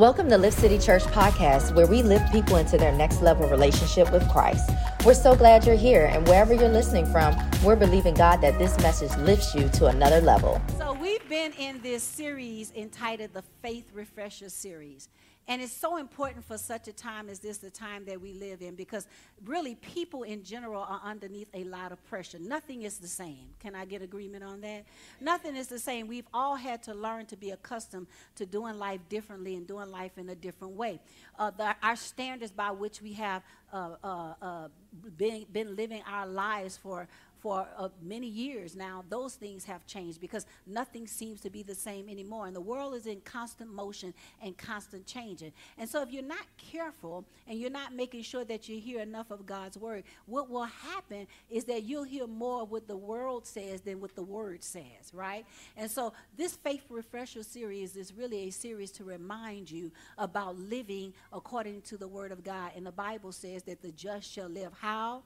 Welcome to Lift City Church Podcast, where we lift people into their next level relationship with Christ. We're so glad you're here, and wherever you're listening from, we're believing God that this message lifts you to another level. So, we've been in this series entitled the Faith Refresher Series. And it's so important for such a time as this, the time that we live in, because really people in general are underneath a lot of pressure. Nothing is the same. Can I get agreement on that? Nothing is the same. We've all had to learn to be accustomed to doing life differently and doing life in a different way. Uh, the, our standards by which we have uh, uh, uh been, been living our lives for for uh, many years now, those things have changed because nothing seems to be the same anymore. And the world is in constant motion and constant changing. And so, if you're not careful and you're not making sure that you hear enough of God's word, what will happen is that you'll hear more what the world says than what the word says, right? And so, this Faith Refresher series is really a series to remind you about living according to the word of God. And the Bible says that the just shall live how?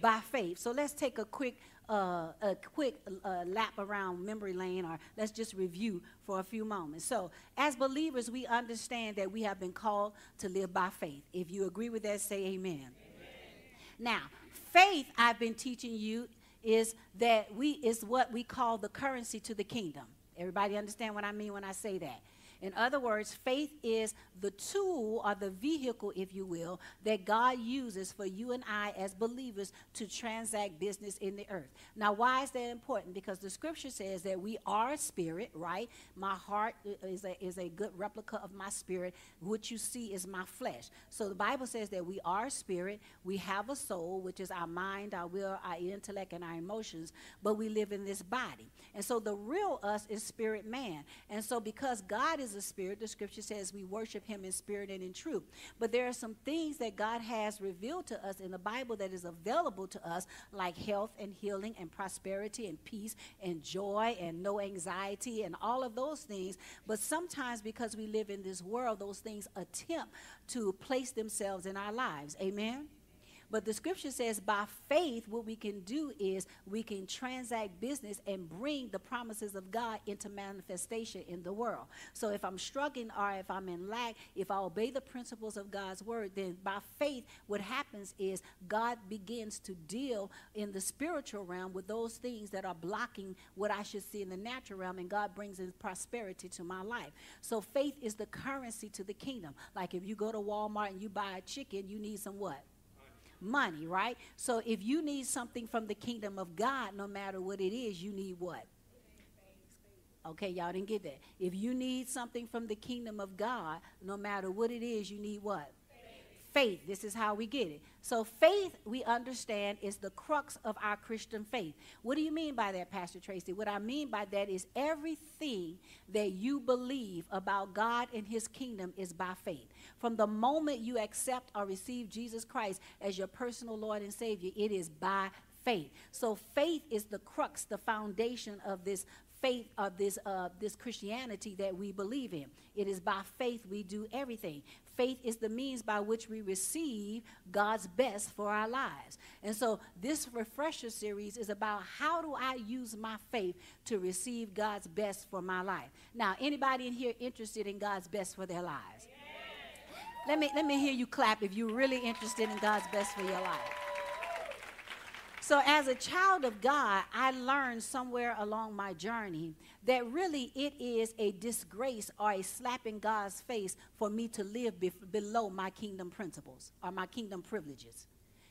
By faith. So let's take a quick uh, a quick uh, lap around memory lane, or let's just review for a few moments. So, as believers, we understand that we have been called to live by faith. If you agree with that, say amen. amen. Now, faith, I've been teaching you, is that we is what we call the currency to the kingdom. Everybody understand what I mean when I say that? In other words, faith is the tool or the vehicle, if you will, that God uses for you and I as believers to transact business in the earth. Now, why is that important? Because the scripture says that we are spirit, right? My heart is a, is a good replica of my spirit. What you see is my flesh. So the Bible says that we are spirit, we have a soul, which is our mind, our will, our intellect, and our emotions, but we live in this body. And so the real us is spirit man. And so because God is is a spirit. The scripture says we worship him in spirit and in truth. But there are some things that God has revealed to us in the Bible that is available to us, like health and healing and prosperity and peace and joy and no anxiety and all of those things. But sometimes because we live in this world, those things attempt to place themselves in our lives. Amen? But the scripture says by faith, what we can do is we can transact business and bring the promises of God into manifestation in the world. So if I'm struggling or if I'm in lack, if I obey the principles of God's word, then by faith, what happens is God begins to deal in the spiritual realm with those things that are blocking what I should see in the natural realm, and God brings in prosperity to my life. So faith is the currency to the kingdom. Like if you go to Walmart and you buy a chicken, you need some what? Money, right? So if you need something from the kingdom of God, no matter what it is, you need what? Okay, y'all didn't get that. If you need something from the kingdom of God, no matter what it is, you need what? Faith. This is how we get it. So, faith, we understand, is the crux of our Christian faith. What do you mean by that, Pastor Tracy? What I mean by that is everything that you believe about God and His kingdom is by faith. From the moment you accept or receive Jesus Christ as your personal Lord and Savior, it is by faith. So, faith is the crux, the foundation of this faith of this uh, this Christianity that we believe in. It is by faith we do everything. Faith is the means by which we receive God's best for our lives. And so this refresher series is about how do I use my faith to receive God's best for my life. Now, anybody in here interested in God's best for their lives? Let me let me hear you clap if you're really interested in God's best for your life. So, as a child of God, I learned somewhere along my journey that really it is a disgrace or a slap in God's face for me to live below my kingdom principles or my kingdom privileges.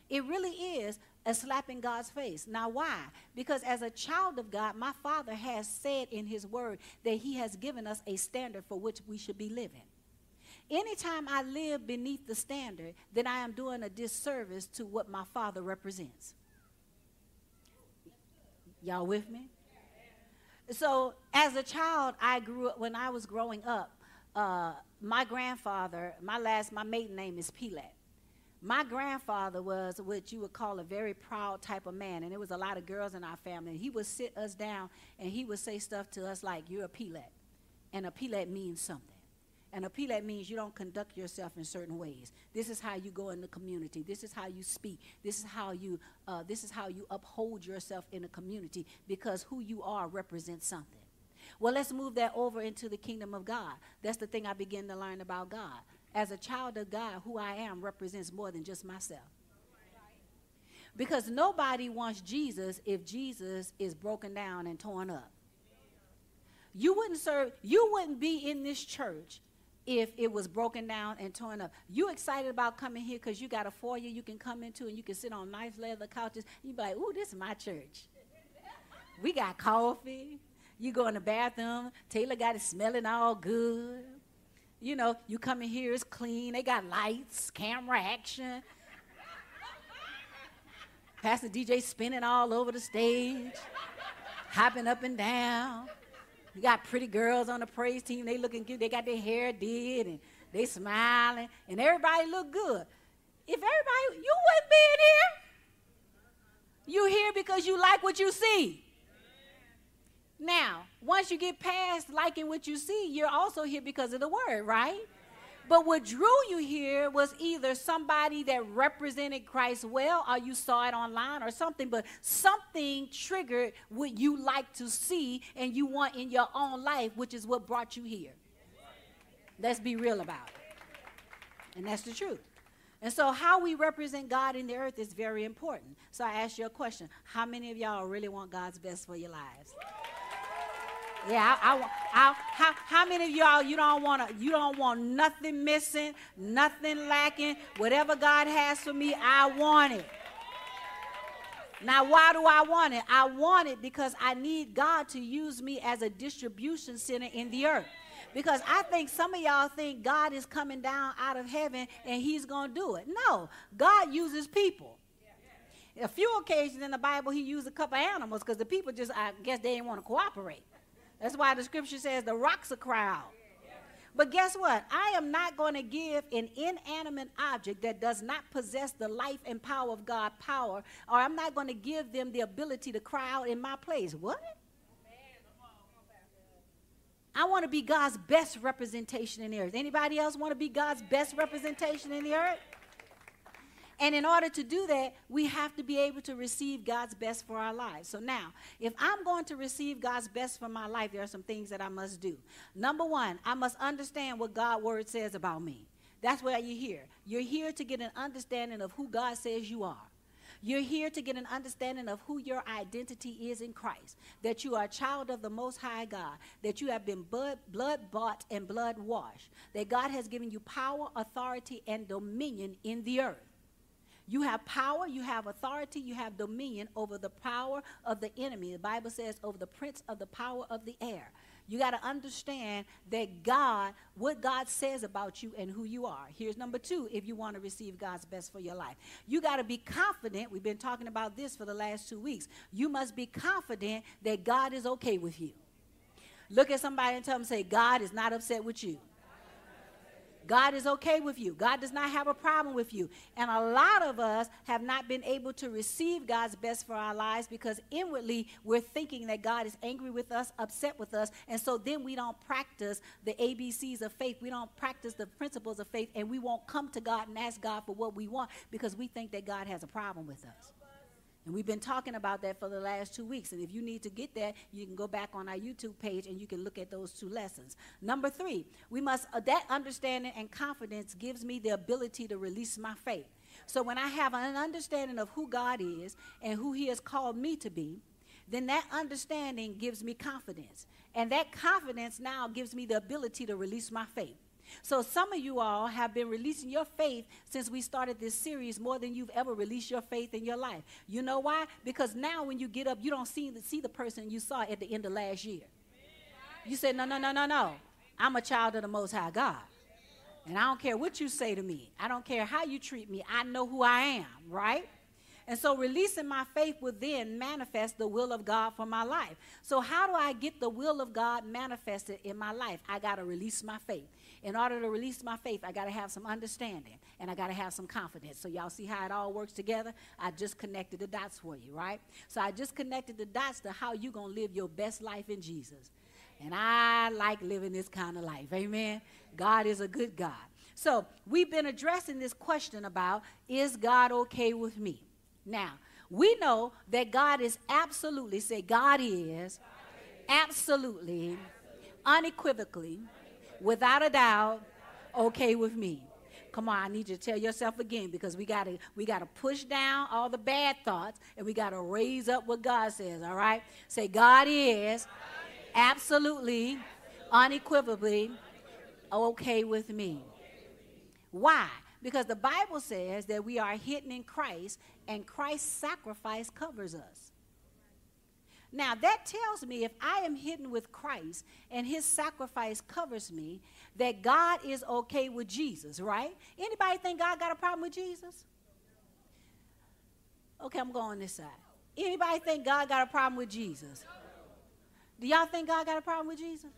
It really is a slap in God's face. Now, why? Because as a child of God, my Father has said in His Word that He has given us a standard for which we should be living. Anytime I live beneath the standard, then I am doing a disservice to what my Father represents. Y'all with me? So, as a child, I grew up, when I was growing up, uh, my grandfather, my last, my maiden name is Pilat. My grandfather was what you would call a very proud type of man, and there was a lot of girls in our family. He would sit us down and he would say stuff to us like, You're a Pilat. And a Pilat means something. And a Pilat means you don't conduct yourself in certain ways. This is how you go in the community. This is how you speak. This is how you uh, this is how you uphold yourself in the community because who you are represents something. Well, let's move that over into the kingdom of God. That's the thing I begin to learn about God. As a child of God, who I am represents more than just myself. Because nobody wants Jesus if Jesus is broken down and torn up. You wouldn't serve, you wouldn't be in this church if it was broken down and torn up. You excited about coming here because you got a foyer you can come into and you can sit on nice leather couches. You be like, ooh, this is my church. We got coffee. You go in the bathroom. Taylor got it smelling all good. You know, you come in here, it's clean. They got lights, camera action. Pastor DJ spinning all over the stage, hopping up and down. You got pretty girls on the praise team. They looking good. They got their hair did and they smiling and everybody look good. If everybody, you wouldn't be in here. You here because you like what you see. Now, once you get past liking what you see, you're also here because of the word, right? But what drew you here was either somebody that represented Christ well, or you saw it online or something, but something triggered what you like to see and you want in your own life, which is what brought you here. Let's be real about it. And that's the truth. And so, how we represent God in the earth is very important. So, I ask you a question How many of y'all really want God's best for your lives? Yeah, I, I, I, how, how many of y'all you don't want to you don't want nothing missing, nothing lacking. Whatever God has for me, I want it. Now, why do I want it? I want it because I need God to use me as a distribution center in the earth. Because I think some of y'all think God is coming down out of heaven and he's going to do it. No, God uses people. A few occasions in the Bible, he used a couple animals because the people just, I guess, they didn't want to cooperate. That's why the scripture says the rocks are crowd. But guess what? I am not going to give an inanimate object that does not possess the life and power of God power, or I'm not going to give them the ability to cry out in my place. What? I want to be God's best representation in the earth. Anybody else want to be God's best representation in the earth? And in order to do that, we have to be able to receive God's best for our lives. So now, if I'm going to receive God's best for my life, there are some things that I must do. Number one, I must understand what God's word says about me. That's why you're here. You're here to get an understanding of who God says you are. You're here to get an understanding of who your identity is in Christ, that you are a child of the Most High God, that you have been blood, blood bought and blood washed, that God has given you power, authority, and dominion in the earth. You have power, you have authority, you have dominion over the power of the enemy. The Bible says, over the prince of the power of the air. You got to understand that God, what God says about you and who you are. Here's number two if you want to receive God's best for your life. You got to be confident. We've been talking about this for the last two weeks. You must be confident that God is okay with you. Look at somebody and tell them, say, God is not upset with you. God is okay with you. God does not have a problem with you. And a lot of us have not been able to receive God's best for our lives because inwardly we're thinking that God is angry with us, upset with us. And so then we don't practice the ABCs of faith. We don't practice the principles of faith. And we won't come to God and ask God for what we want because we think that God has a problem with us. And we've been talking about that for the last two weeks. And if you need to get that, you can go back on our YouTube page and you can look at those two lessons. Number three, we must, uh, that understanding and confidence gives me the ability to release my faith. So when I have an understanding of who God is and who He has called me to be, then that understanding gives me confidence. And that confidence now gives me the ability to release my faith. So some of you all have been releasing your faith since we started this series more than you've ever released your faith in your life. You know why? Because now when you get up, you don't see the, see the person you saw at the end of last year. You said, no, no, no, no, no. I'm a child of the Most High God. And I don't care what you say to me. I don't care how you treat me. I know who I am, right? And so releasing my faith will then manifest the will of God for my life. So how do I get the will of God manifested in my life? I got to release my faith in order to release my faith, I got to have some understanding and I got to have some confidence. So, y'all see how it all works together? I just connected the dots for you, right? So, I just connected the dots to how you're going to live your best life in Jesus. And I like living this kind of life. Amen. God is a good God. So, we've been addressing this question about is God okay with me? Now, we know that God is absolutely, say, God is absolutely, unequivocally, without a doubt, okay with me. Come on, I need you to tell yourself again because we gotta we gotta push down all the bad thoughts and we gotta raise up what God says. All right, say God is absolutely, unequivocally okay with me. Why? Because the Bible says that we are hidden in Christ and Christ's sacrifice covers us. Now, that tells me if I am hidden with Christ and his sacrifice covers me, that God is okay with Jesus, right? Anybody think God got a problem with Jesus? Okay, I'm going this side. Anybody think God got a problem with Jesus? Do y'all think God got a problem with Jesus?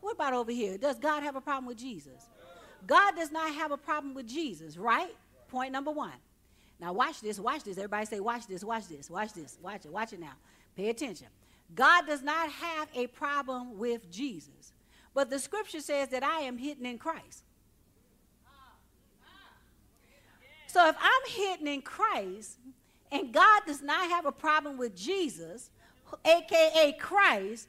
What about over here? Does God have a problem with Jesus? God does not have a problem with Jesus, right? Point number one. Now, watch this, watch this. Everybody say, watch this, watch this, watch this, watch it, watch it now. Pay attention. God does not have a problem with Jesus. But the scripture says that I am hidden in Christ. So if I'm hidden in Christ and God does not have a problem with Jesus, aka Christ,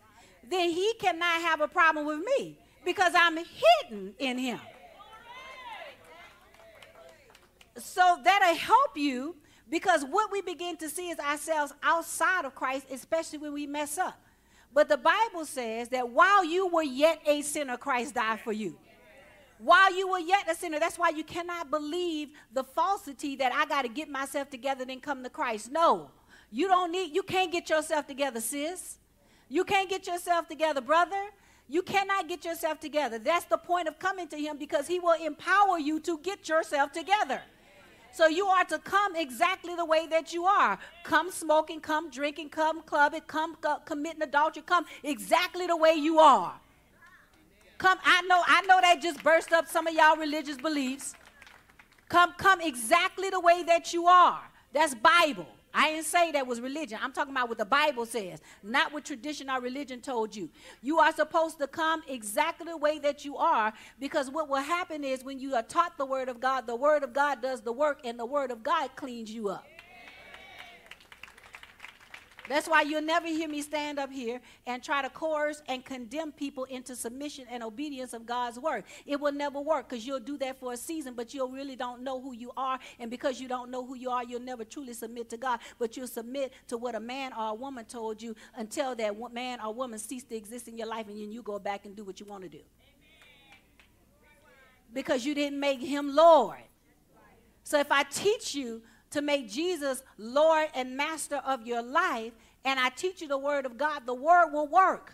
then he cannot have a problem with me because I'm hidden in him. So that'll help you because what we begin to see is ourselves outside of Christ, especially when we mess up. But the Bible says that while you were yet a sinner, Christ died for you. While you were yet a sinner, that's why you cannot believe the falsity that I got to get myself together and then come to Christ. No, you don't need, you can't get yourself together, sis. You can't get yourself together, brother. You cannot get yourself together. That's the point of coming to Him because He will empower you to get yourself together. So you are to come exactly the way that you are. Come smoking, come drinking, come clubbing, come committing adultery, come exactly the way you are. Come, I know, I know that just burst up some of y'all religious beliefs. Come, come exactly the way that you are. That's Bible. I didn't say that was religion. I'm talking about what the Bible says, not what tradition or religion told you. You are supposed to come exactly the way that you are because what will happen is when you are taught the Word of God, the Word of God does the work and the Word of God cleans you up. That's why you'll never hear me stand up here and try to coerce and condemn people into submission and obedience of God's word. It will never work because you'll do that for a season, but you really don't know who you are. And because you don't know who you are, you'll never truly submit to God. But you'll submit to what a man or a woman told you until that man or woman cease to exist in your life and then you go back and do what you want to do. Because you didn't make him Lord. So if I teach you to make Jesus Lord and master of your life, and I teach you the word of God, the word will work.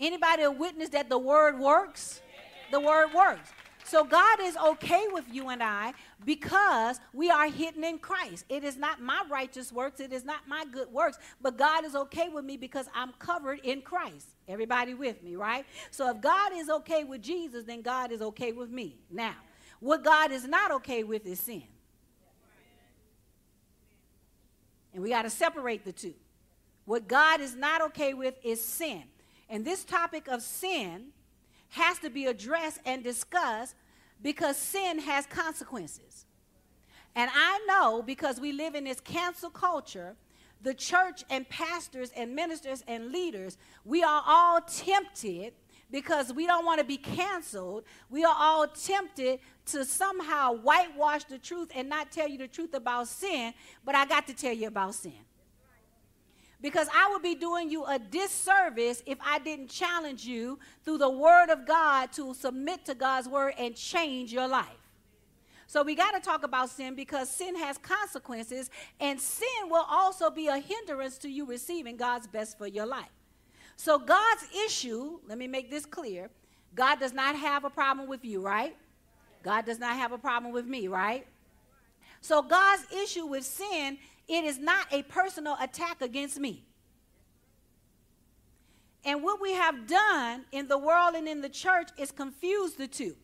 Anybody witness that the word works? The word works. So God is okay with you and I because we are hidden in Christ. It is not my righteous works, it is not my good works, but God is okay with me because I'm covered in Christ. Everybody with me, right? So if God is okay with Jesus, then God is okay with me. Now, what God is not okay with is sin. And we got to separate the two. What God is not okay with is sin. And this topic of sin has to be addressed and discussed because sin has consequences. And I know because we live in this cancel culture, the church and pastors and ministers and leaders, we are all tempted because we don't want to be canceled. We are all tempted to somehow whitewash the truth and not tell you the truth about sin, but I got to tell you about sin. Because I would be doing you a disservice if I didn't challenge you through the Word of God to submit to God's Word and change your life. So we got to talk about sin because sin has consequences, and sin will also be a hindrance to you receiving God's best for your life. So God's issue, let me make this clear God does not have a problem with you, right? God does not have a problem with me, right? So God's issue with sin, it is not a personal attack against me. And what we have done in the world and in the church is confuse the two.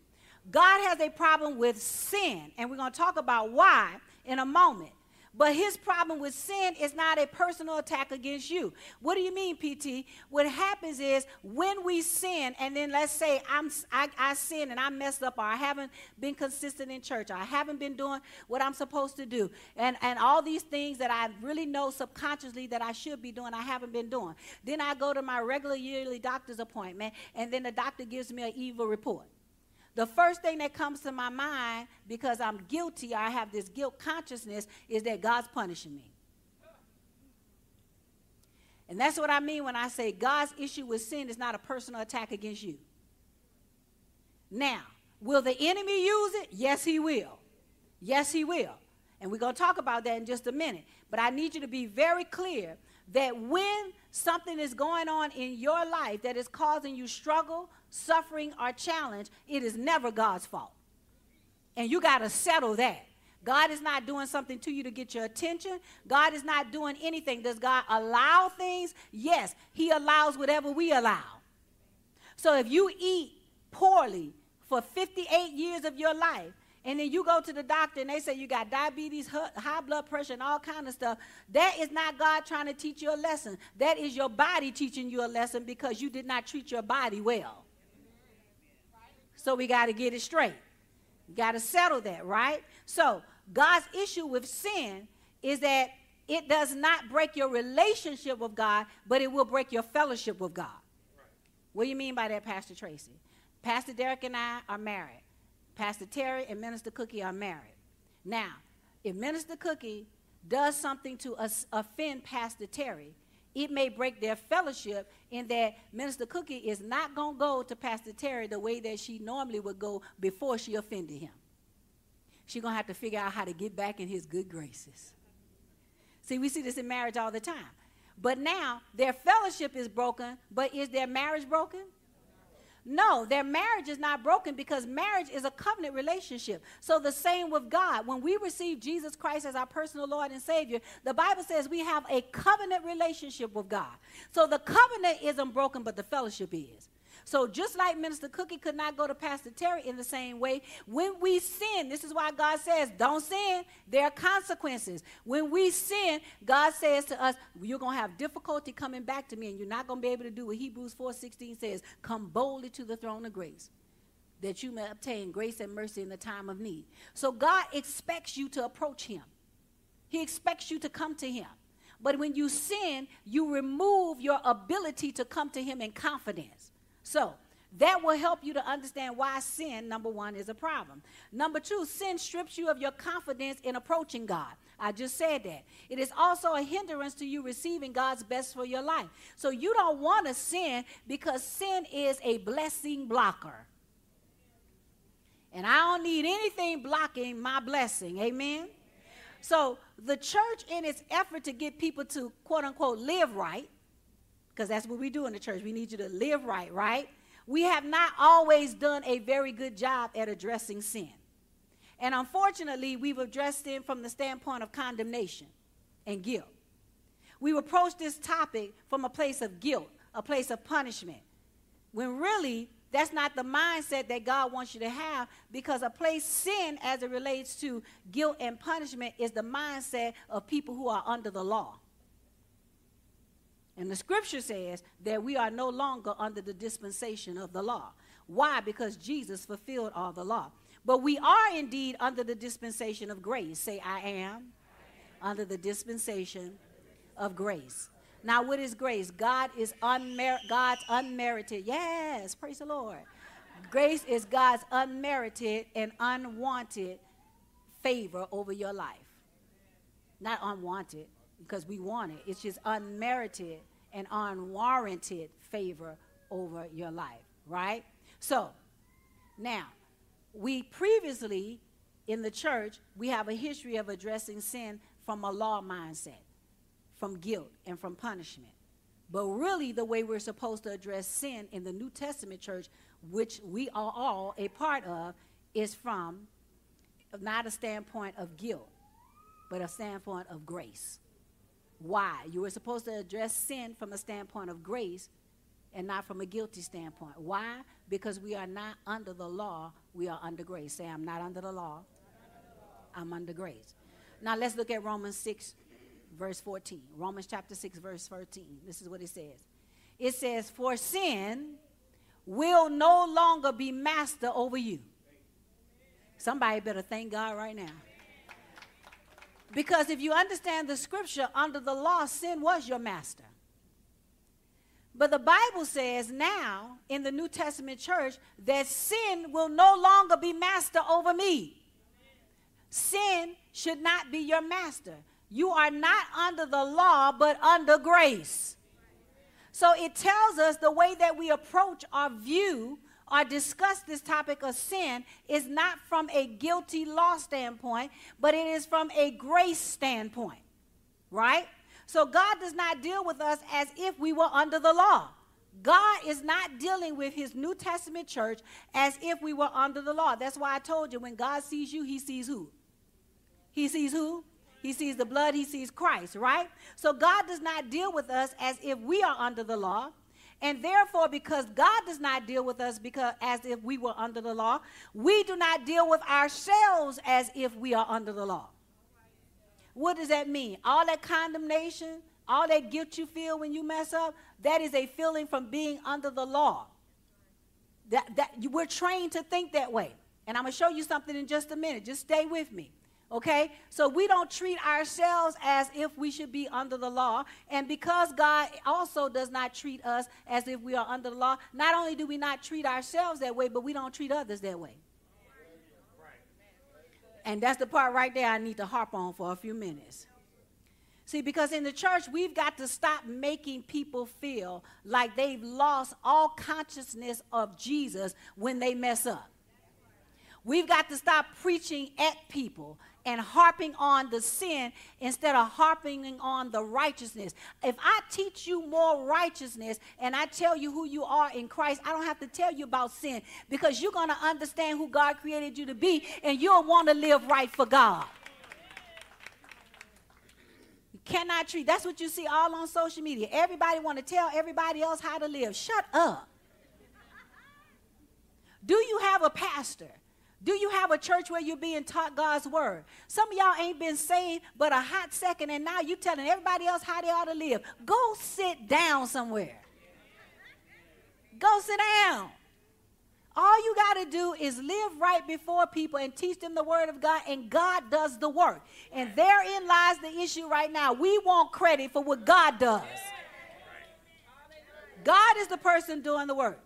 God has a problem with sin, and we're going to talk about why in a moment. But his problem with sin is not a personal attack against you. What do you mean, PT? What happens is when we sin, and then let's say I'm, I, I sin and I messed up, or I haven't been consistent in church, or I haven't been doing what I'm supposed to do, and, and all these things that I really know subconsciously that I should be doing, I haven't been doing. Then I go to my regular yearly doctor's appointment, and then the doctor gives me an evil report the first thing that comes to my mind because I'm guilty, I have this guilt consciousness, is that God's punishing me. And that's what I mean when I say God's issue with sin is not a personal attack against you. Now, will the enemy use it? Yes, he will. Yes, he will. And we're going to talk about that in just a minute. But I need you to be very clear that when something is going on in your life that is causing you struggle, suffering, or challenge, it is never God's fault. And you got to settle that. God is not doing something to you to get your attention. God is not doing anything. Does God allow things? Yes, He allows whatever we allow. So if you eat poorly for 58 years of your life, and then you go to the doctor and they say you got diabetes, high blood pressure, and all kind of stuff. That is not God trying to teach you a lesson. That is your body teaching you a lesson because you did not treat your body well. So we got to get it straight. Got to settle that, right? So God's issue with sin is that it does not break your relationship with God, but it will break your fellowship with God. What do you mean by that, Pastor Tracy? Pastor Derek and I are married. Pastor Terry and Minister Cookie are married. Now, if Minister Cookie does something to offend Pastor Terry, it may break their fellowship in that Minister Cookie is not going to go to Pastor Terry the way that she normally would go before she offended him. She's going to have to figure out how to get back in his good graces. See, we see this in marriage all the time. But now their fellowship is broken, but is their marriage broken? No, their marriage is not broken because marriage is a covenant relationship. So the same with God. When we receive Jesus Christ as our personal Lord and Savior, the Bible says we have a covenant relationship with God. So the covenant isn't broken, but the fellowship is. So just like Minister Cookie could not go to Pastor Terry in the same way, when we sin, this is why God says, don't sin. There are consequences. When we sin, God says to us, you're going to have difficulty coming back to me, and you're not going to be able to do what Hebrews 4.16 says, come boldly to the throne of grace that you may obtain grace and mercy in the time of need. So God expects you to approach him. He expects you to come to him. But when you sin, you remove your ability to come to him in confidence. So that will help you to understand why sin, number one, is a problem. Number two, sin strips you of your confidence in approaching God. I just said that. It is also a hindrance to you receiving God's best for your life. So you don't want to sin because sin is a blessing blocker. And I don't need anything blocking my blessing. Amen? So the church, in its effort to get people to quote unquote live right, because that's what we do in the church. We need you to live right, right? We have not always done a very good job at addressing sin. And unfortunately, we've addressed it from the standpoint of condemnation and guilt. We've approached this topic from a place of guilt, a place of punishment, when really that's not the mindset that God wants you to have because a place sin as it relates to guilt and punishment is the mindset of people who are under the law. And the scripture says that we are no longer under the dispensation of the law. Why? Because Jesus fulfilled all the law. But we are indeed under the dispensation of grace. Say, I am under the dispensation of grace. Now, what is grace? God is unmer- God's unmerited. Yes, praise the Lord. Grace is God's unmerited and unwanted favor over your life. Not unwanted, because we want it. It's just unmerited and unwarranted favor over your life, right? So, now, we previously in the church, we have a history of addressing sin from a law mindset, from guilt and from punishment. But really, the way we're supposed to address sin in the New Testament church, which we are all a part of, is from not a standpoint of guilt, but a standpoint of grace. Why? You were supposed to address sin from a standpoint of grace and not from a guilty standpoint. Why? Because we are not under the law, we are under grace. Say, I'm not under the law, I'm under grace. Now let's look at Romans 6, verse 14. Romans chapter 6, verse 13. This is what it says. It says, For sin will no longer be master over you. Somebody better thank God right now. Because if you understand the scripture, under the law, sin was your master. But the Bible says now in the New Testament church that sin will no longer be master over me. Sin should not be your master. You are not under the law, but under grace. So it tells us the way that we approach our view or discuss this topic of sin is not from a guilty law standpoint, but it is from a grace standpoint, right? So God does not deal with us as if we were under the law. God is not dealing with his New Testament church as if we were under the law. That's why I told you when God sees you, he sees who? He sees who? He sees the blood, he sees Christ, right? So God does not deal with us as if we are under the law. And therefore, because God does not deal with us because as if we were under the law, we do not deal with ourselves as if we are under the law. What does that mean? All that condemnation, all that guilt you feel when you mess up, that is a feeling from being under the law. That, that we're trained to think that way. And I'm going to show you something in just a minute. Just stay with me. Okay? So we don't treat ourselves as if we should be under the law. And because God also does not treat us as if we are under the law, not only do we not treat ourselves that way, but we don't treat others that way. And that's the part right there I need to harp on for a few minutes. See, because in the church, we've got to stop making people feel like they've lost all consciousness of Jesus when they mess up. We've got to stop preaching at people and harping on the sin instead of harping on the righteousness. If I teach you more righteousness and I tell you who you are in Christ, I don't have to tell you about sin because you're going to understand who God created you to be and you'll want to live right for God. You cannot treat that's what you see all on social media. Everybody want to tell everybody else how to live. Shut up. Do you have a pastor? Do you have a church where you're being taught God's word? Some of y'all ain't been saved but a hot second, and now you telling everybody else how they ought to live. Go sit down somewhere. Go sit down. All you got to do is live right before people and teach them the word of God, and God does the work. And therein lies the issue right now. We want credit for what God does. God is the person doing the work.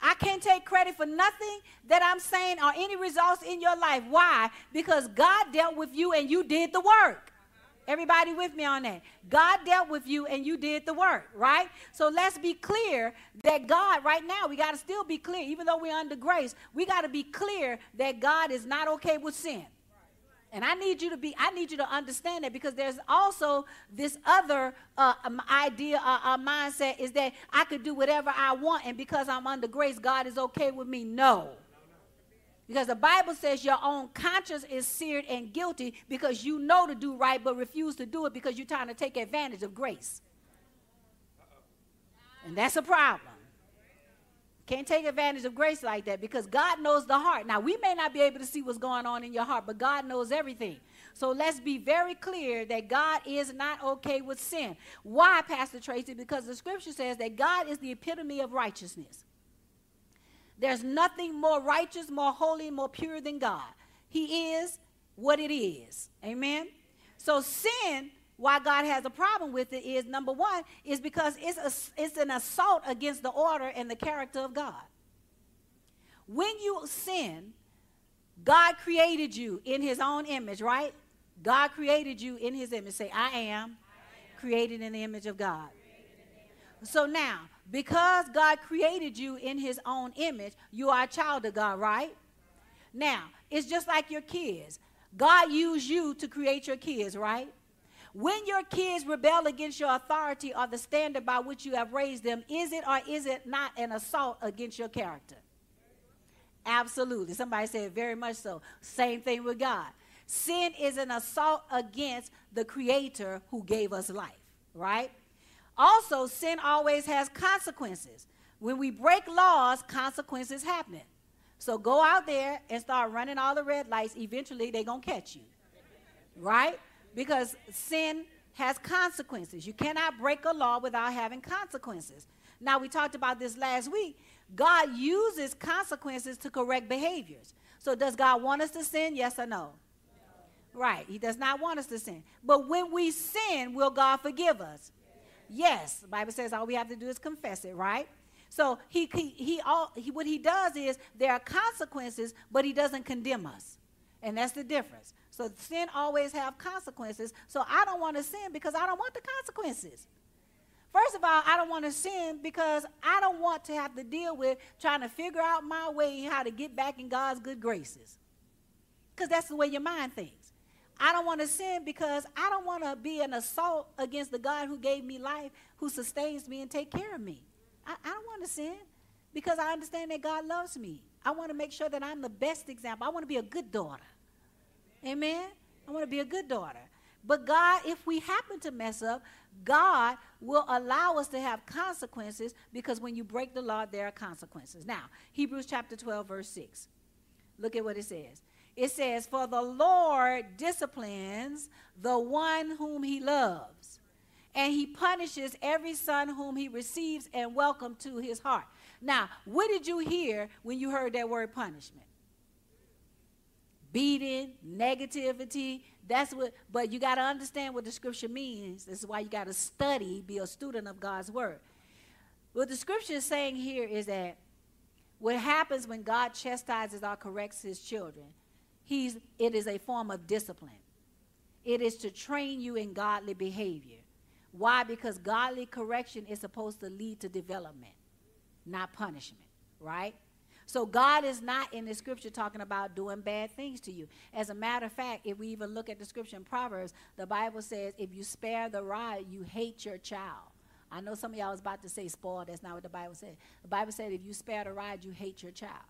I can't take credit for nothing that I'm saying or any results in your life. Why? Because God dealt with you and you did the work. Everybody with me on that? God dealt with you and you did the work, right? So let's be clear that God, right now, we got to still be clear, even though we're under grace, we got to be clear that God is not okay with sin. And I need you to be, I need you to understand that because there's also this other uh, um, idea, uh, uh, mindset is that I could do whatever I want, and because I'm under grace, God is okay with me. No. Because the Bible says your own conscience is seared and guilty because you know to do right but refuse to do it because you're trying to take advantage of grace. And that's a problem. Can't take advantage of grace like that because God knows the heart. Now, we may not be able to see what's going on in your heart, but God knows everything. So let's be very clear that God is not okay with sin. Why, Pastor Tracy? Because the scripture says that God is the epitome of righteousness. There's nothing more righteous, more holy, more pure than God. He is what it is. Amen? So sin why God has a problem with it is number one, is because it's, a, it's an assault against the order and the character of God. When you sin, God created you in his own image, right? God created you in his image. Say, I am, I am. created in the image of God. So now, because God created you in his own image, you are a child of God, right? Now, it's just like your kids. God used you to create your kids, right? When your kids rebel against your authority or the standard by which you have raised them, is it or is it not an assault against your character? Absolutely. Somebody said very much so. Same thing with God. Sin is an assault against the creator who gave us life, right? Also, sin always has consequences. When we break laws, consequences happen. So go out there and start running all the red lights. Eventually, they're going to catch you. right? Because sin has consequences. You cannot break a law without having consequences. Now, we talked about this last week. God uses consequences to correct behaviors. So, does God want us to sin? Yes or no? Right. He does not want us to sin. But when we sin, will God forgive us? Yes. The Bible says all we have to do is confess it, right? So he, he, he, all, he, what he does is there are consequences, but he doesn't condemn us. And that's the difference. So sin always have consequences. So I don't want to sin because I don't want the consequences. First of all, I don't want to sin because I don't want to have to deal with trying to figure out my way how to get back in God's good graces. Because that's the way your mind thinks. I don't want to sin because I don't want to be an assault against the God who gave me life, who sustains me and take care of me. I, I don't want to sin because I understand that God loves me. I want to make sure that I'm the best example. I want to be a good daughter. Amen? I want to be a good daughter. But God, if we happen to mess up, God will allow us to have consequences because when you break the law, there are consequences. Now, Hebrews chapter 12, verse 6. Look at what it says. It says, For the Lord disciplines the one whom he loves, and he punishes every son whom he receives and welcome to his heart. Now, what did you hear when you heard that word punishment? Beating, negativity, that's what, but you got to understand what the scripture means. This is why you got to study, be a student of God's word. What the scripture is saying here is that what happens when God chastises or corrects his children, he's, it is a form of discipline. It is to train you in godly behavior. Why? Because godly correction is supposed to lead to development, not punishment, right? So God is not in the scripture talking about doing bad things to you. As a matter of fact, if we even look at the scripture in Proverbs, the Bible says, if you spare the rod, you hate your child. I know some of y'all was about to say spoiled. That's not what the Bible said. The Bible said if you spare the rod, you hate your child.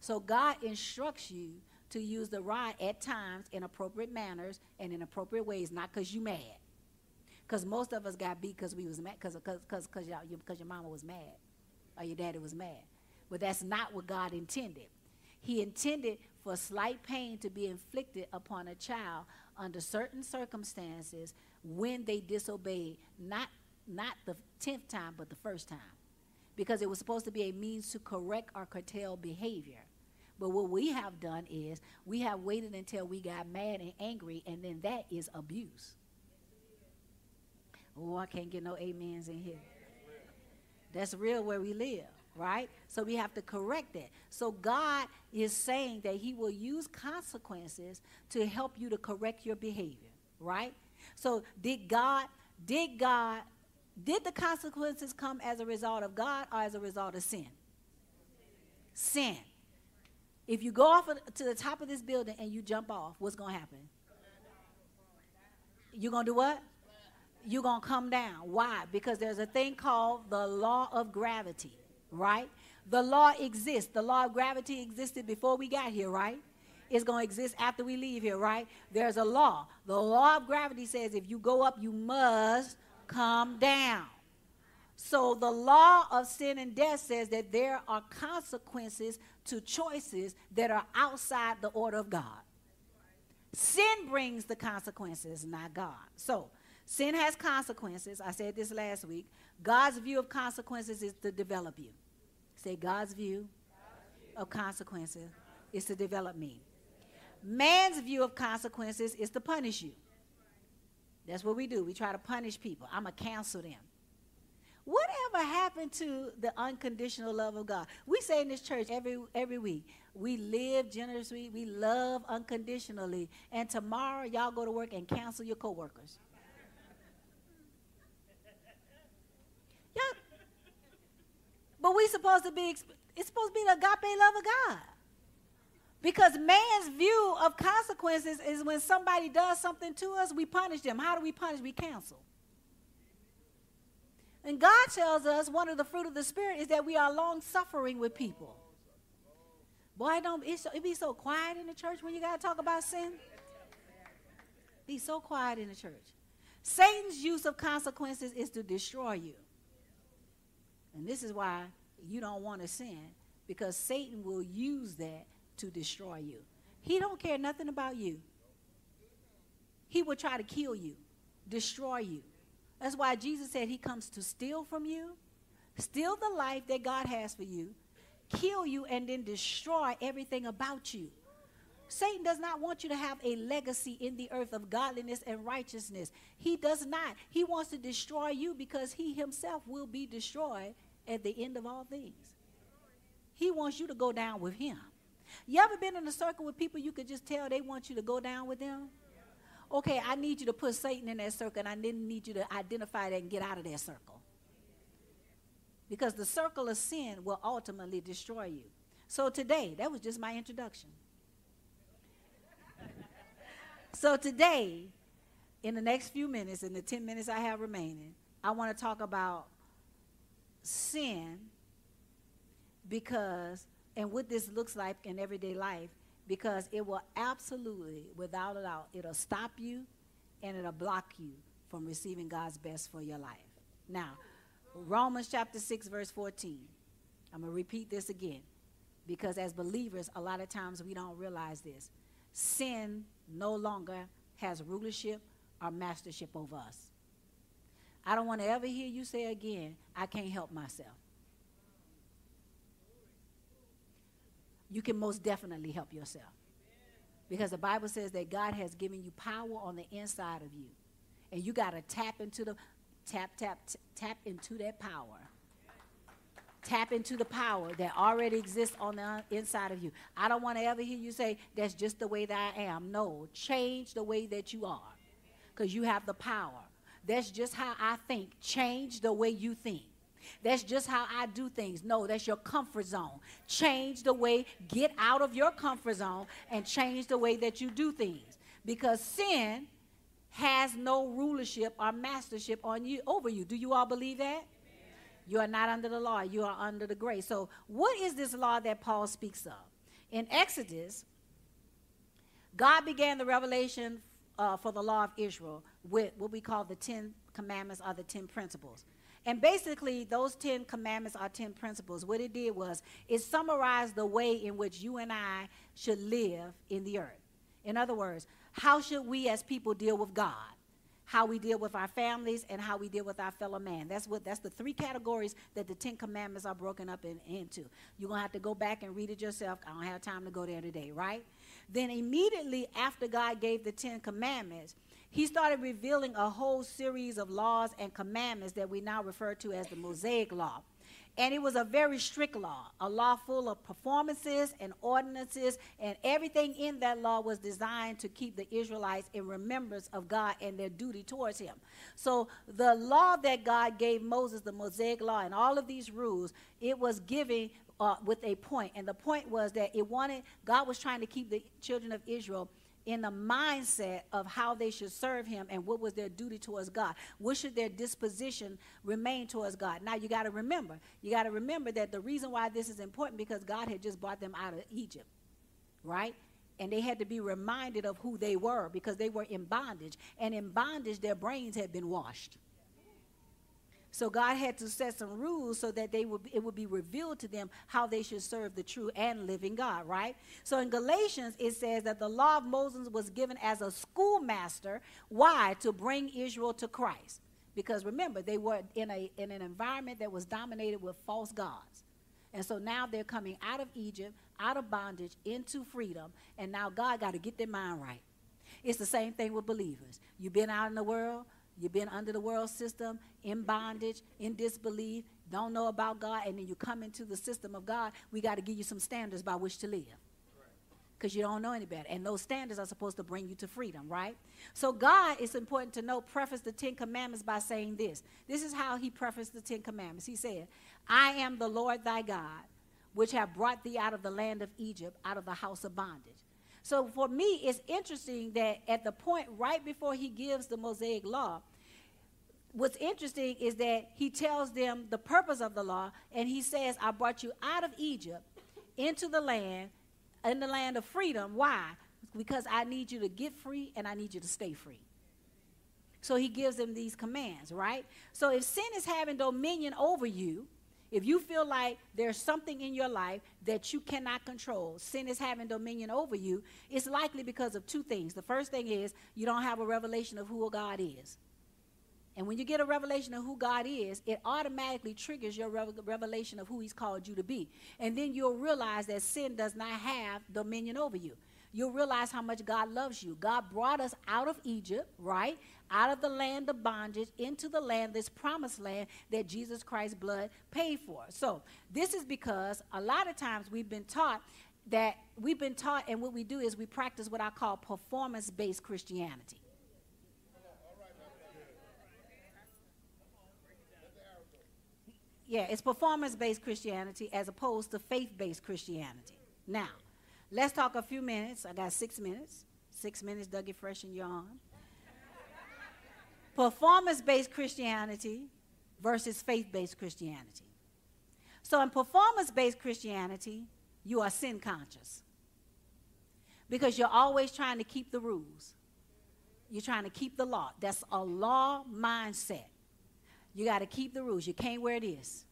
So God instructs you to use the rod at times in appropriate manners and in appropriate ways, not because you mad. Because most of us got beat because we was mad, because because because your mama was mad or your daddy was mad. But that's not what God intended. He intended for slight pain to be inflicted upon a child under certain circumstances when they disobeyed, not, not the 10th time, but the first time. Because it was supposed to be a means to correct or curtail behavior. But what we have done is we have waited until we got mad and angry, and then that is abuse. Oh, I can't get no amens in here. That's real where we live right? So we have to correct that. So God is saying that He will use consequences to help you to correct your behavior, right? So did God, did God, did the consequences come as a result of God or as a result of sin? Sin. If you go off to the top of this building and you jump off, what's going to happen? You're going to do what? You're going to come down. Why? Because there's a thing called the law of gravity right? The law exists. The law of gravity existed before we got here, right? It's going to exist after we leave here, right? There's a law. The law of gravity says if you go up, you must come down. So the law of sin and death says that there are consequences to choices that are outside the order of God. Sin brings the consequences, not God. So sin has consequences. I said this last week. God's view of consequences is to develop you. Say, God's view, of consequences is to develop me. Man's view of consequences is to punish you. That's what we do. We try to punish people. I'm going to cancel them. Whatever happened to the unconditional love of God? We say in this church every every week, we live generously, we love unconditionally, and tomorrow y'all go to work and cancel your coworkers. But we supposed to be, it's supposed to be the agape love of God. Because man's view of consequences is when somebody does something to us, we punish them. How do we punish? We cancel. And God tells us one of the fruit of the Spirit is that we are long suffering with people. Boy, don't it, it be so quiet in the church when you got to talk about sin. Be so quiet in the church. Satan's use of consequences is to destroy you. And this is why you don't want to sin because Satan will use that to destroy you. He don't care nothing about you. he will try to kill you, destroy you. That's why Jesus said he comes to steal from you, steal the life that God has for you, kill you, and then destroy everything about you. Satan does not want you to have a legacy in the earth of godliness and righteousness. He does not. He wants to destroy you because he himself will be destroyed at the end of all things. He wants you to go down with him. You ever been in a circle with people you could just tell they want you to go down with them? Okay, I need you to put Satan in that circle, and I didn't need you to identify that and get out of that circle. Because the circle of sin will ultimately destroy you. So today, that was just my introduction. So today, in the next few minutes, in the 10 minutes I have remaining, I want to talk about sin because and what this looks like in everyday life because it will absolutely, without a doubt, it'll stop you and it'll block you from receiving God's best for your life. Now, Romans chapter 6, verse 14. I'm going to repeat this again because as believers, a lot of times we don't realize this. Sin no longer has rulership or mastership over us. I don't want to ever hear you say again, I can't help myself. you can most definitely help yourself. Because the Bible says that God has given you power on the inside of you. And you got to tap into the tap tap t- tap into that power. Tap into the power that already exists on the inside of you. I don't want to ever hear you say that's just the way that I am. No, change the way that you are. Cuz you have the power. That's just how I think. Change the way you think. That's just how I do things. No, that's your comfort zone. Change the way, get out of your comfort zone and change the way that you do things. Because sin has no rulership or mastership on you over you. Do you all believe that? You are not under the law, you are under the grace. So, what is this law that Paul speaks of? In Exodus, God began the revelation uh, for the law of Israel with what we call the Ten Commandments or the Ten Principles. And basically, those 10 commandments are 10 principles. What it did was it summarized the way in which you and I should live in the earth. In other words, how should we as people deal with God? How we deal with our families and how we deal with our fellow man. That's what that's the three categories that the Ten Commandments are broken up in, into. You're gonna have to go back and read it yourself. I don't have time to go there today, right? Then immediately after God gave the Ten Commandments, he started revealing a whole series of laws and commandments that we now refer to as the Mosaic Law. And it was a very strict law, a law full of performances and ordinances, and everything in that law was designed to keep the Israelites in remembrance of God and their duty towards Him. So, the law that God gave Moses, the Mosaic Law, and all of these rules, it was giving uh, with a. And the point was that it wanted, God was trying to keep the children of Israel in the mindset of how they should serve him and what was their duty towards God. What should their disposition remain towards God? Now you got to remember, you got to remember that the reason why this is important because God had just brought them out of Egypt, right? And they had to be reminded of who they were because they were in bondage. And in bondage, their brains had been washed. So God had to set some rules so that they would it would be revealed to them how they should serve the true and living God, right? So in Galatians it says that the law of Moses was given as a schoolmaster. Why? To bring Israel to Christ. Because remember, they were in a in an environment that was dominated with false gods. And so now they're coming out of Egypt, out of bondage, into freedom, and now God got to get their mind right. It's the same thing with believers. You've been out in the world, You've been under the world system, in bondage, in disbelief, don't know about God, and then you come into the system of God. We got to give you some standards by which to live. Because you don't know any better. And those standards are supposed to bring you to freedom, right? So, God, it's important to know, preface the Ten Commandments by saying this. This is how He prefaced the Ten Commandments. He said, I am the Lord thy God, which have brought thee out of the land of Egypt, out of the house of bondage. So for me, it's interesting that at the point right before he gives the Mosaic law, what's interesting is that he tells them the purpose of the law, and he says, I brought you out of Egypt into the land, in the land of freedom. Why? Because I need you to get free and I need you to stay free. So he gives them these commands, right? So if sin is having dominion over you, If you feel like there's something in your life that you cannot control, sin is having dominion over you, it's likely because of two things. The first thing is you don't have a revelation of who God is. And when you get a revelation of who God is, it automatically triggers your revelation of who He's called you to be. And then you'll realize that sin does not have dominion over you. You'll realize how much God loves you. God brought us out of Egypt, right? Out of the land of bondage into the land, this promised land that Jesus Christ's blood paid for. So, this is because a lot of times we've been taught that we've been taught, and what we do is we practice what I call performance based Christianity. Yeah, it's performance based Christianity as opposed to faith based Christianity. Now, let's talk a few minutes. I got six minutes. Six minutes, Dougie Fresh and yawn. performance based Christianity versus faith based Christianity. So, in performance based Christianity, you are sin conscious because you're always trying to keep the rules. You're trying to keep the law. That's a law mindset. You got to keep the rules. You can't wear this.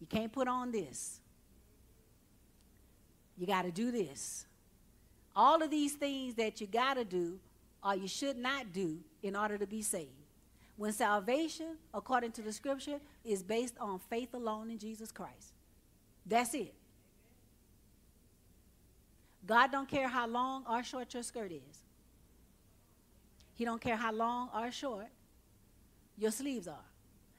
You can't put on this. You got to do this. All of these things that you got to do or you should not do in order to be saved. When salvation, according to the scripture, is based on faith alone in Jesus Christ. That's it. God don't care how long or short your skirt is. He don't care how long or short your sleeves are.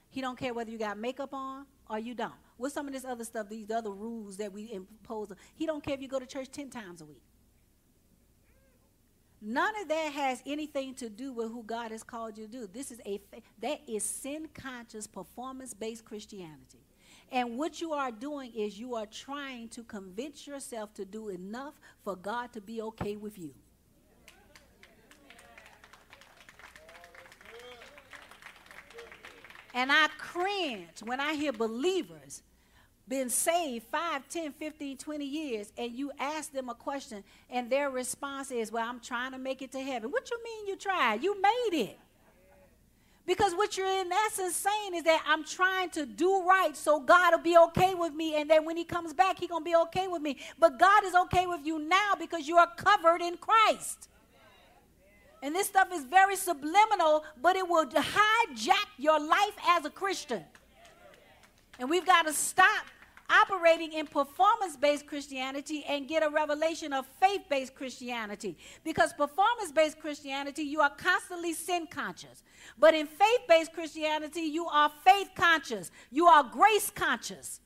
He don't care whether you got makeup on or you don't. With some of this other stuff, these other rules that we impose, he don't care if you go to church 10 times a week. None of that has anything to do with who God has called you to do. This is a that is sin conscious performance based Christianity. And what you are doing is you are trying to convince yourself to do enough for God to be okay with you. And I cringe when I hear believers been saved 5, 10, 15, 20 years, and you ask them a question, and their response is, Well, I'm trying to make it to heaven. What you mean you tried? You made it. Because what you're in essence saying is that I'm trying to do right so God will be okay with me. And then when He comes back, He's going to be okay with me. But God is okay with you now because you are covered in Christ. And this stuff is very subliminal, but it will hijack your life as a Christian. And we've got to stop operating in performance based Christianity and get a revelation of faith based Christianity. Because performance based Christianity, you are constantly sin conscious. But in faith based Christianity, you are faith conscious, you are grace conscious.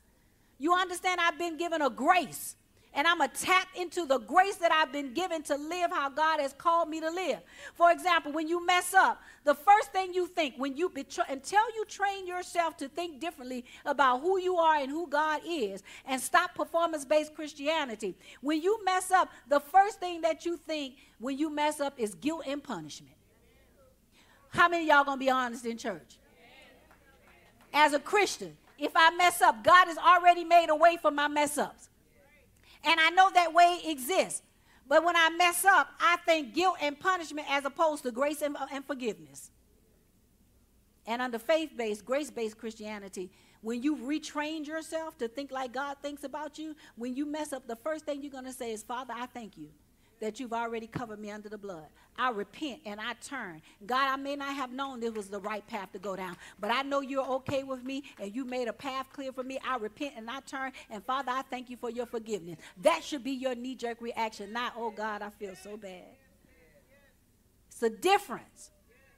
You understand, I've been given a grace and I'm going to tap into the grace that I've been given to live how God has called me to live. For example, when you mess up, the first thing you think when you betray, until you train yourself to think differently about who you are and who God is and stop performance based Christianity, when you mess up, the first thing that you think when you mess up is guilt and punishment. How many y'all going to be honest in church? As a Christian, if I mess up, God has already made a way for my mess ups. And I know that way exists. But when I mess up, I think guilt and punishment as opposed to grace and, and forgiveness. And under faith based, grace based Christianity, when you retrained yourself to think like God thinks about you, when you mess up, the first thing you're going to say is, Father, I thank you that you've already covered me under the blood. I repent and I turn. God, I may not have known this was the right path to go down, but I know you're okay with me and you made a path clear for me. I repent and I turn. And Father, I thank you for your forgiveness. That should be your knee jerk reaction, not, oh God, I feel so bad. It's a difference.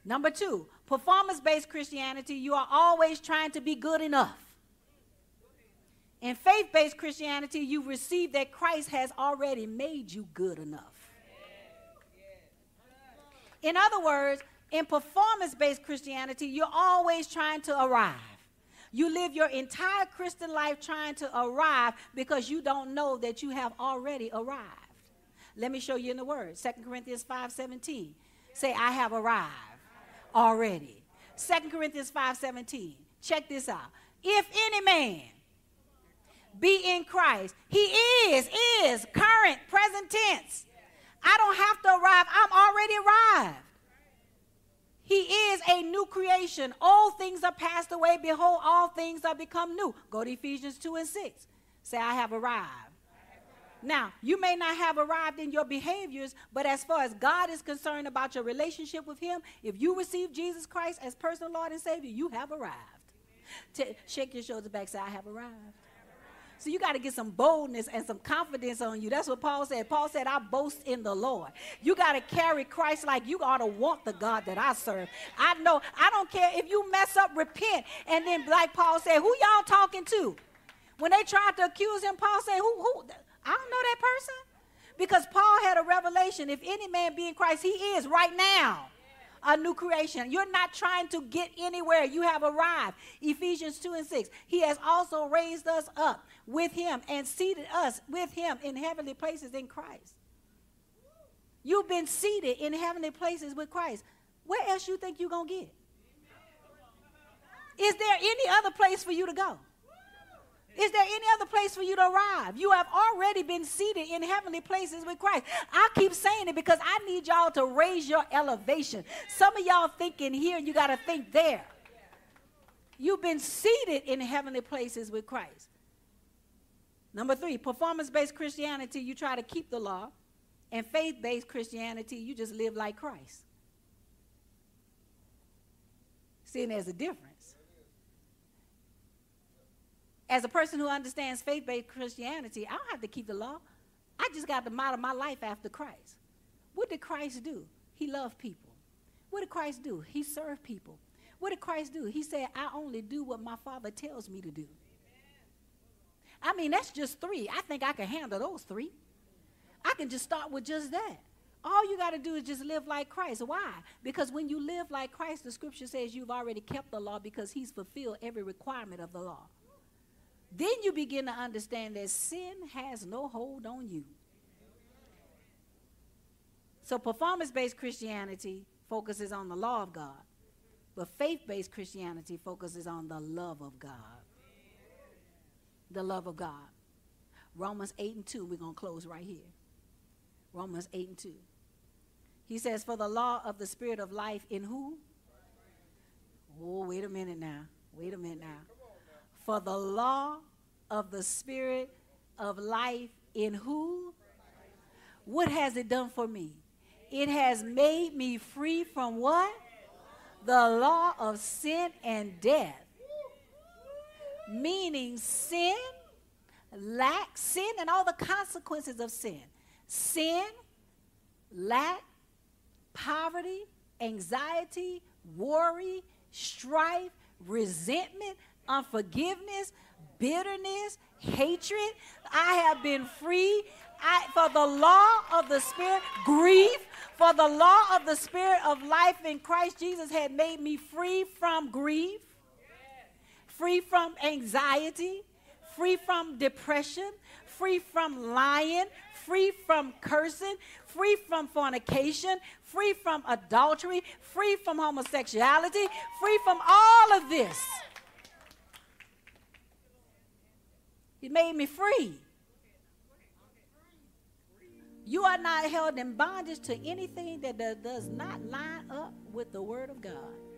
Number two, performance based Christianity, you are always trying to be good enough. In faith based Christianity, you receive that Christ has already made you good enough. In other words, in performance based Christianity, you're always trying to arrive. You live your entire Christian life trying to arrive because you don't know that you have already arrived. Let me show you in the word. 2 Corinthians 5:17. Say, I have arrived already. 2 Corinthians 5:17. Check this out. If any man be in Christ. He is, is, current, present tense. I don't have to arrive, I'm already arrived. He is a new creation. All things are passed away. Behold, all things are become new. Go to Ephesians 2 and 6. Say, I have arrived. Now, you may not have arrived in your behaviors, but as far as God is concerned about your relationship with Him, if you receive Jesus Christ as personal Lord and Savior, you have arrived. T- shake your shoulders back, say, I have arrived. So you got to get some boldness and some confidence on you. That's what Paul said. Paul said, I boast in the Lord. You got to carry Christ like you ought to want the God that I serve. I know, I don't care if you mess up, repent. And then, like Paul said, who y'all talking to? When they tried to accuse him, Paul said, who, who? I don't know that person. Because Paul had a revelation. If any man be in Christ, he is right now a new creation. You're not trying to get anywhere. You have arrived. Ephesians 2 and 6. He has also raised us up with him and seated us with him in heavenly places in Christ. You've been seated in heavenly places with Christ. Where else you think you're going to get? Is there any other place for you to go? Is there any other place for you to arrive? You have already been seated in heavenly places with Christ. I keep saying it because I need y'all to raise your elevation. Some of y'all thinking here, you got to think there. You've been seated in heavenly places with Christ. Number three, performance based Christianity, you try to keep the law. And faith based Christianity, you just live like Christ. Seeing there's a difference as a person who understands faith based Christianity, I don't have to keep the law. I just got to model my life after Christ. What did Christ do? He loved people. What did Christ do? He served people. What did Christ do? He said, I only do what my Father tells me to do. I mean, that's just three. I think I can handle those three. I can just start with just that. All you got to do is just live like Christ. Why? Because when you live like Christ, the scripture says you've already kept the law because he's fulfilled every requirement of the law then you begin to understand that sin has no hold on you. So, performance based Christianity focuses on the law of God, but faith based Christianity focuses on the love of God. The love of God. Romans 8 and 2, we're going to close right here. Romans 8 and 2. He says, For the law of the Spirit of life in who? Oh, wait a minute now. Wait a minute now. For the law of the Spirit of life in who? What has it done for me? It has made me free from what? The law of sin and death. Meaning sin, lack, sin, and all the consequences of sin. Sin, lack, poverty, anxiety, worry, strife, resentment, unforgiveness, bitterness, hatred. I have been free I, for the law of the Spirit, grief, for the law of the Spirit of life in Christ Jesus had made me free from grief, free from anxiety, free from depression, free from lying, free from cursing, free from fornication, free from adultery, free from homosexuality, free from all of this. He made me free. You are not held in bondage to anything that does not line up with the Word of God.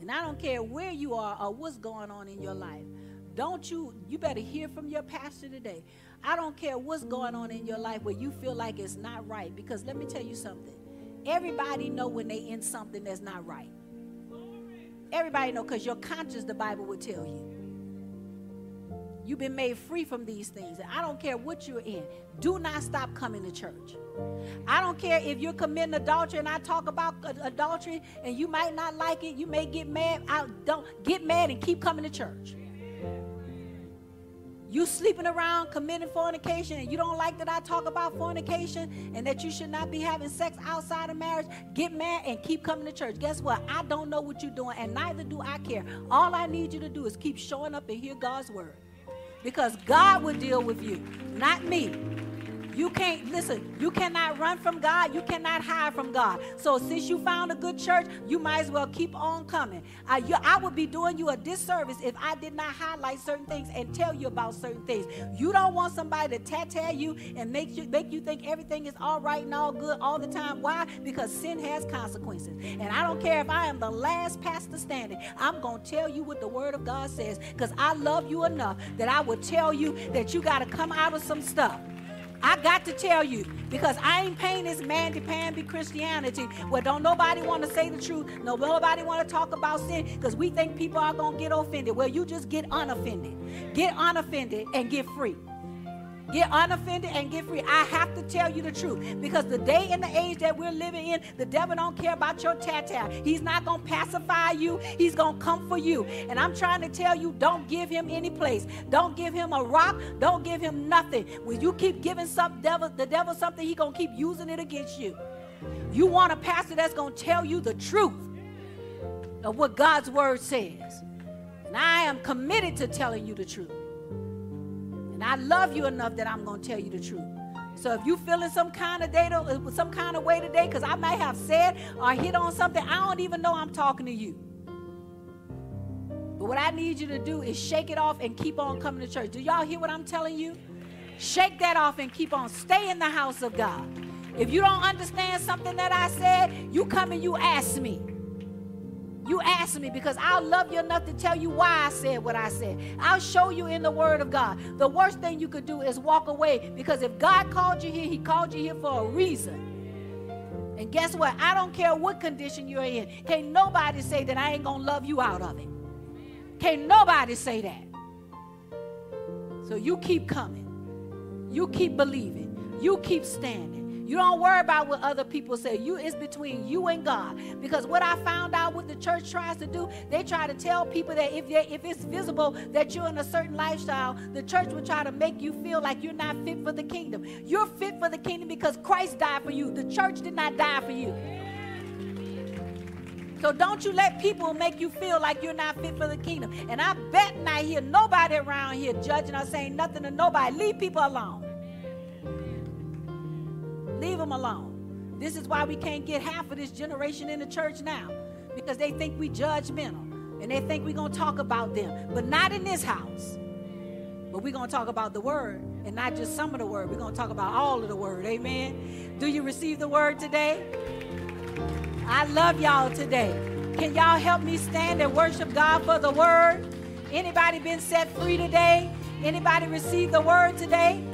And I don't care where you are or what's going on in your life. Don't you, you better hear from your pastor today. I don't care what's going on in your life where you feel like it's not right. Because let me tell you something. Everybody know when they in something that's not right. Everybody know because your conscience, the Bible will tell you. You've been made free from these things. And I don't care what you're in. Do not stop coming to church. I don't care if you're committing adultery and I talk about adultery and you might not like it. You may get mad. I don't get mad and keep coming to church. You sleeping around committing fornication and you don't like that I talk about fornication and that you should not be having sex outside of marriage, get mad and keep coming to church. Guess what? I don't know what you're doing and neither do I care. All I need you to do is keep showing up and hear God's word because God will deal with you, not me. You can't, listen, you cannot run from God. You cannot hide from God. So since you found a good church, you might as well keep on coming. I, you, I would be doing you a disservice if I did not highlight certain things and tell you about certain things. You don't want somebody to tattoo you and make you, make you think everything is all right and all good all the time. Why? Because sin has consequences. And I don't care if I am the last pastor standing, I'm going to tell you what the word of God says because I love you enough that I will tell you that you got to come out of some stuff. I got to tell you because I ain't paying this mandy-pandy Christianity where don't nobody want to say the truth. No, nobody want to talk about sin because we think people are to get offended. Well, you just get unoffended. Get unoffended and get free. Get unoffended and get free. I have to tell you the truth because the day and the age that we're living in, the devil don't care about your tata. He's not going to pacify you. He's going to come for you. And I'm trying to tell you, don't give him any place. Don't give him a rock. Don't give him nothing. When you keep giving some devil, the devil something, he going to keep using it against you. You want a pastor that's going to tell you the truth of what God's word says. And I am committed to telling you the truth. And I love you enough that I'm to tell you the truth. So if you feeling some kind of uh, some kind of way today, because I may have said or hit on something, I don't even know I'm talking to you. But what I need you to do is shake it off and keep on coming to church. Do y'all hear what I'm telling you? Shake that off and keep on. Stay in the house of God. If you don't understand something that I said, you come and you ask me. You ask me because I'll love you enough to tell you why I said what I said. I'll show you in the Word of God. The worst thing you could do is walk away because if God called you here, He called you here for a reason. And guess what? I don't care what condition you're in. Can't nobody say that I ain't going to love you out of it. Can't nobody say that. So you keep coming. You keep believing. You keep standing. You don't worry about what other people say. You it's between you and God. Because what I found out what the church tries to do, they try to tell people that if they, if it's visible that you're in a certain lifestyle, the church will try to make you feel like you're not fit for the kingdom. You're fit for the kingdom because Christ died for you. The church did not die for you. So don't you let people make you feel like you're not fit for the kingdom. And I bet not hear nobody around here judging or saying nothing to nobody. Leave people alone. Leave them alone. This is why we can't get half of this generation in the church now because they think we judgmental and they think we're going to talk about them, but not in this house. But we're going to talk about the word and not just some of the word. We're going to talk about all of the word. Amen. Do you receive the word today? I love y'all today. Can y'all help me stand and worship God for the word? Anybody been set free today? Anybody receive the word today?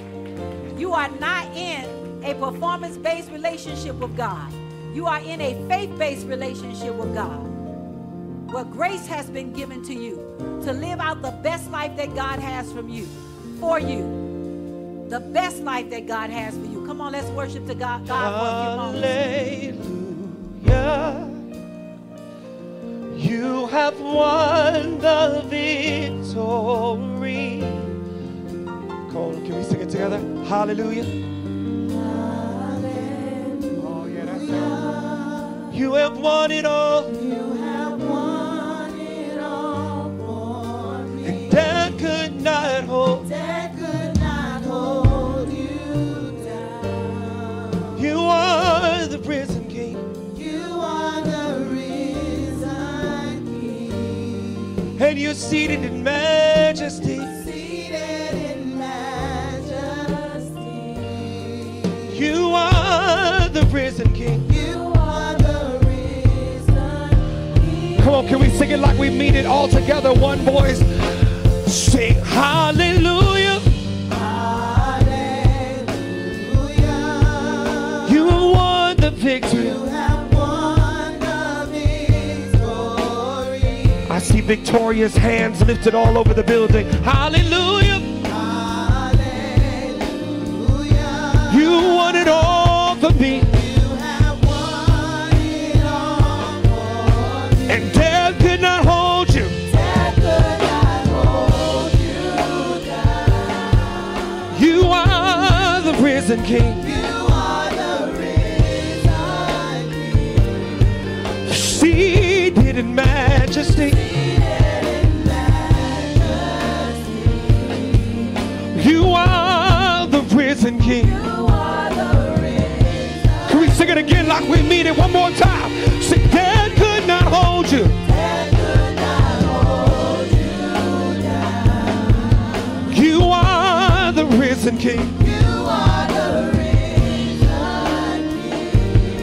You are not in a performance based relationship with God. You are in a faith based relationship with God. Where grace has been given to you to live out the best life that God has from you, for you. The best life that God has for you. Come on, let's worship to God, God for a few. You have won the victory. Come on, can we sing it together? Hallelujah. You have won it all. You have won it all for me. And death could not hold. Death could not hold you down. You are the King. You are the risen King. And you're seated in majesty. Are the risen King. Come on, can we sing it like we mean it all together? One voice. Sing hallelujah. Hallelujah. You won the victory. You have won the victory. I see victorious hands lifted all over the building. Hallelujah. All for me. could not hold you. Death not hold you. You are the risen King. You are the risen King. Seated in majesty. You are the risen King. It like we mean it one more time? Sing, death could not hold you. You are the risen King.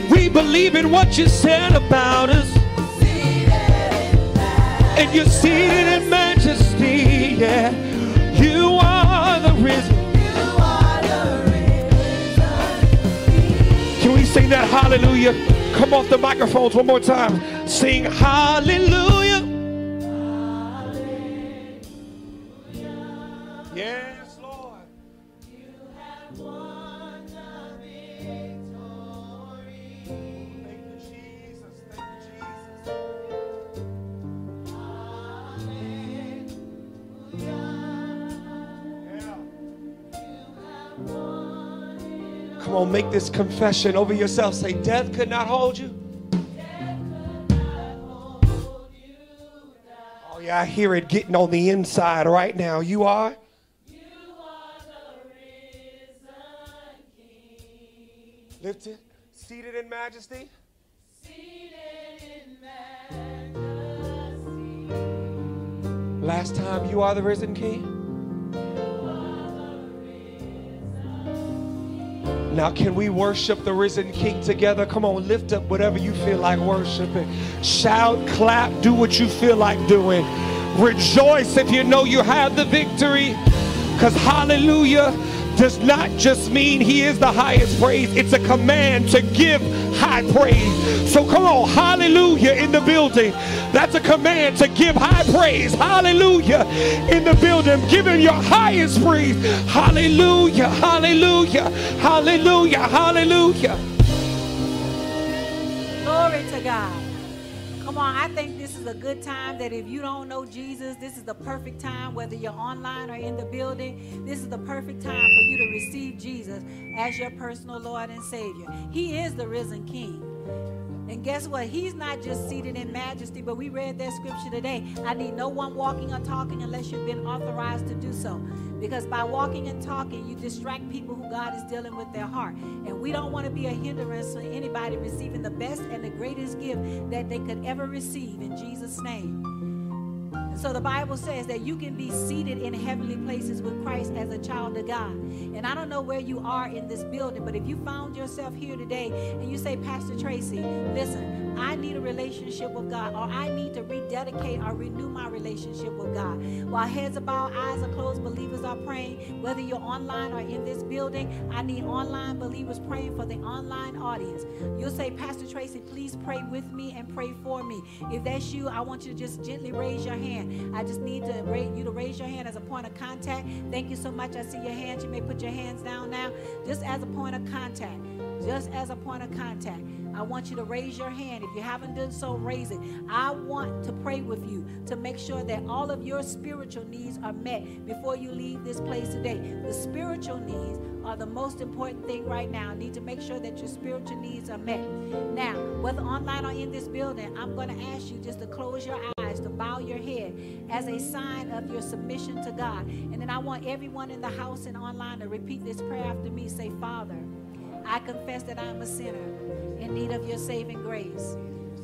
We believe in what you said about us. And you're seated in majesty. Yeah. That hallelujah? Come off the microphones one more time. Sing hallelujah. Come on, make this confession over yourself. Say, Death could not hold you. Oh, yeah, I hear it getting on the inside right now. You are? You are Lifted, seated in majesty. seated in majesty. Last time, you are the risen king. Now, can we worship the risen King together? Come on, lift up whatever you feel like worshiping. Shout, clap, do what you feel like doing. Rejoice if you know you have the victory. Because hallelujah does not just mean he is the highest praise, it's a command to give high praise. So come on, hallelujah in the building. That's a command to give high praise. Hallelujah in the building. Give him your highest praise. Hallelujah, hallelujah, hallelujah, hallelujah. Glory to God. Come on, I think this is a good time that if you don't know Jesus, this is the perfect time, whether you're online or in the building, this is the perfect time for you to receive Jesus as your personal Lord and Savior. He is the risen King. And guess what? He's not just seated in majesty, but we read that scripture today. I need no one walking or talking unless you've been authorized to do so. Because by walking and talking, you distract people who God is dealing with their heart. And we don't want to be a hindrance for anybody receiving the best and the greatest gift that they could ever receive in Jesus' name. So the Bible says that you can be seated in heavenly places with Christ as a child of God. And I don't know where you are in this building, but if you found yourself here today and you say, Pastor Tracy, listen, I need a relationship with God, or I need to rededicate or renew my relationship with God. While heads are bowed, eyes are closed, believers are praying. Whether you're online or in this building, I need online believers praying for the online audience. You'll say, Pastor Tracy, please pray with me and pray for me. If that's you, I want you to just gently raise your hand. I just need to raise you to raise your hand as a point of contact. Thank you so much. I see your hands. You may put your hands down now, just as a point of contact. Just as a point of contact. I want you to raise your hand. If you haven't done so, raise it. I want to pray with you to make sure that all of your spiritual needs are met before you leave this place today. The spiritual needs are the most important thing right now. Need to make sure that your spiritual needs are met. Now, whether online or in this building, I'm going to ask you just to close your eyes, to bow your head as a sign of your submission to God. And then I want everyone in the house and online to repeat this prayer after me. Say, Father, I confess that I'm a sinner in need of your saving grace.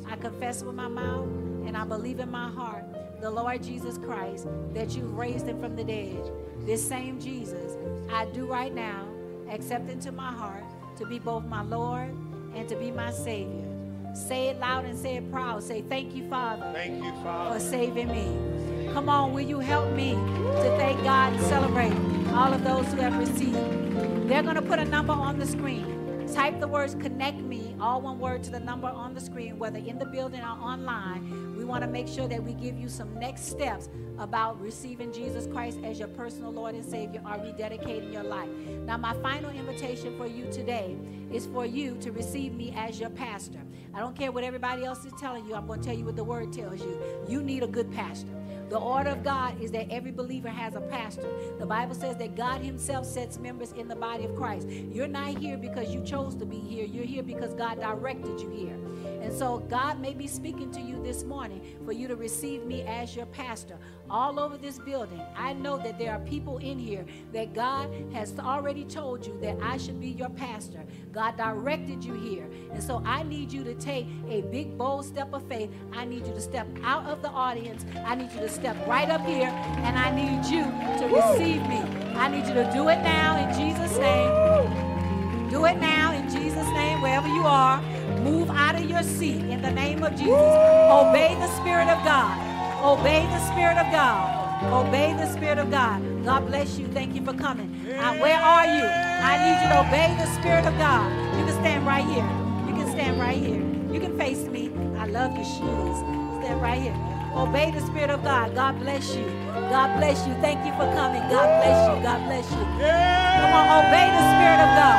I confess with my mouth and I believe in my heart the Lord Jesus Christ that you raised him from the dead. This same Jesus, I do right now accept into my heart to be both my Lord and to be my Savior. Say it loud and say it proud. Say, Thank you, Father, Thank you, Father. for saving me. Come on, will you help me to thank God and celebrate all of those who have received? They're going to put a number on the screen. Type the words connect me, all one word to the number on the screen, whether in the building or online. We want to make sure that we give you some next steps about receiving Jesus Christ as your personal Lord and Savior or rededicating your life. Now, my final invitation for you today is for you to receive me as your pastor. I don't care what everybody else is telling you, I'm going to tell you what the word tells you. You need a good pastor. The order of God is that every believer has a pastor. The Bible says that God Himself sets members in the body of Christ. You're not here because you chose to be here, you're here because God directed you here. And so God may be speaking to you this morning for you to receive me as your pastor. All over this building, I know that there are people in here that God has already told you that I should be your pastor. God directed you here. And so I need you to take a big, bold step of faith. I need you to step out of the audience. I need you to step right up here, and I need you to receive me. I need you to do it now in Jesus' name. Do it now in Jesus' name, wherever you are. Move out of your seat in the name of Jesus. Obey the Spirit of God. Obey the Spirit of God. Obey the Spirit of God. God bless you. Thank you for coming. Uh, where are you? I need you to obey the Spirit of God. You can stand right here. You can stand right here. You can face me. I love your shoes. Stand right here. Obey the Spirit of God. God bless you. God bless you. Thank you for coming. God bless you. God bless you. Come on, obey the Spirit of God.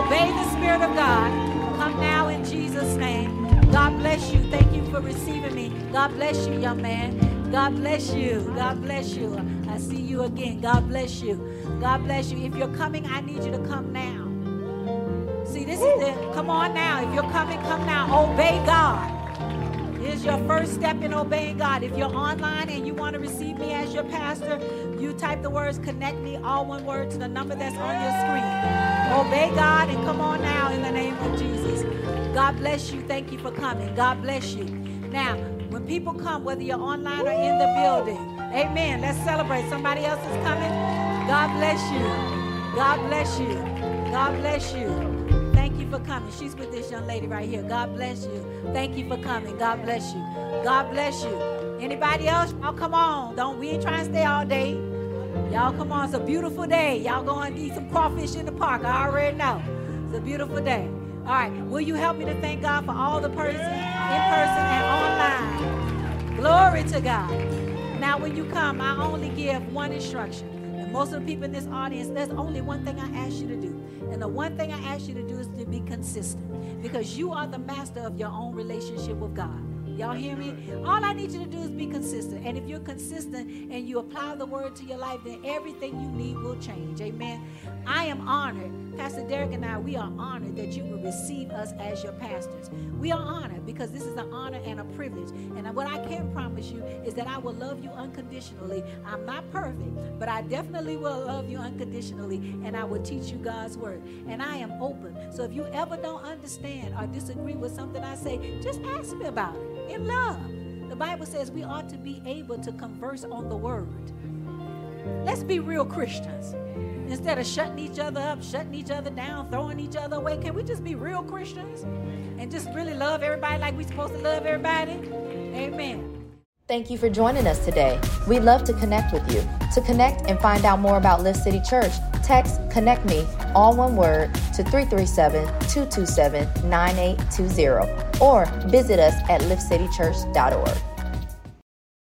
Obey the Spirit of God. Come now in Jesus' name. God bless you. Thank you for receiving me. God bless you, young man. God bless you. God bless you. I see you again. God bless you. God bless you. If you're coming, I need you to come now. See, this is the come on now. If you're coming, come now. Obey God. Here's your first step in obeying God. If you're online and you want to receive me as your pastor, you type the words connect me, all one word, to the number that's on your screen. Obey God and come on now in the name of Jesus. God bless you. Thank you for coming. God bless you. Now, when people come, whether you're online or in the building, amen. Let's celebrate. Somebody else is coming. God bless you. God bless you. God bless you. Thank you for coming. She's with this young lady right here. God bless you. Thank you for coming. God bless you. God bless you. Anybody else? Oh, come on. Don't we ain't trying to stay all day. Y'all come on. It's a beautiful day. Y'all going to eat some crawfish in the park. I already know. It's a beautiful day. All right. Will you help me to thank God for all the person in person and online? Glory to God. Now, when you come, I only give one instruction. And most of the people in this audience, there's only one thing I ask you to do. And the one thing I ask you to do is to be consistent because you are the master of your own relationship with God. Y'all hear me? All I need you to do is be consistent. And if you're consistent and you apply the word to your life, then everything you need will change. Amen. I am honored. Pastor Derek and I, we are honored that you will receive us as your pastors. We are honored because this is an honor and a privilege. And what I can promise you is that I will love you unconditionally. I'm not perfect, but I definitely will love you unconditionally and I will teach you God's word. And I am open. So if you ever don't understand or disagree with something I say, just ask me about it in love. The Bible says we ought to be able to converse on the word. Let's be real Christians. Instead of shutting each other up, shutting each other down, throwing each other away, can we just be real Christians and just really love everybody like we're supposed to love everybody? Amen. Thank you for joining us today. We'd love to connect with you. To connect and find out more about Lift City Church, text Connect Me, all one word, to 337 227 9820 or visit us at liftcitychurch.org.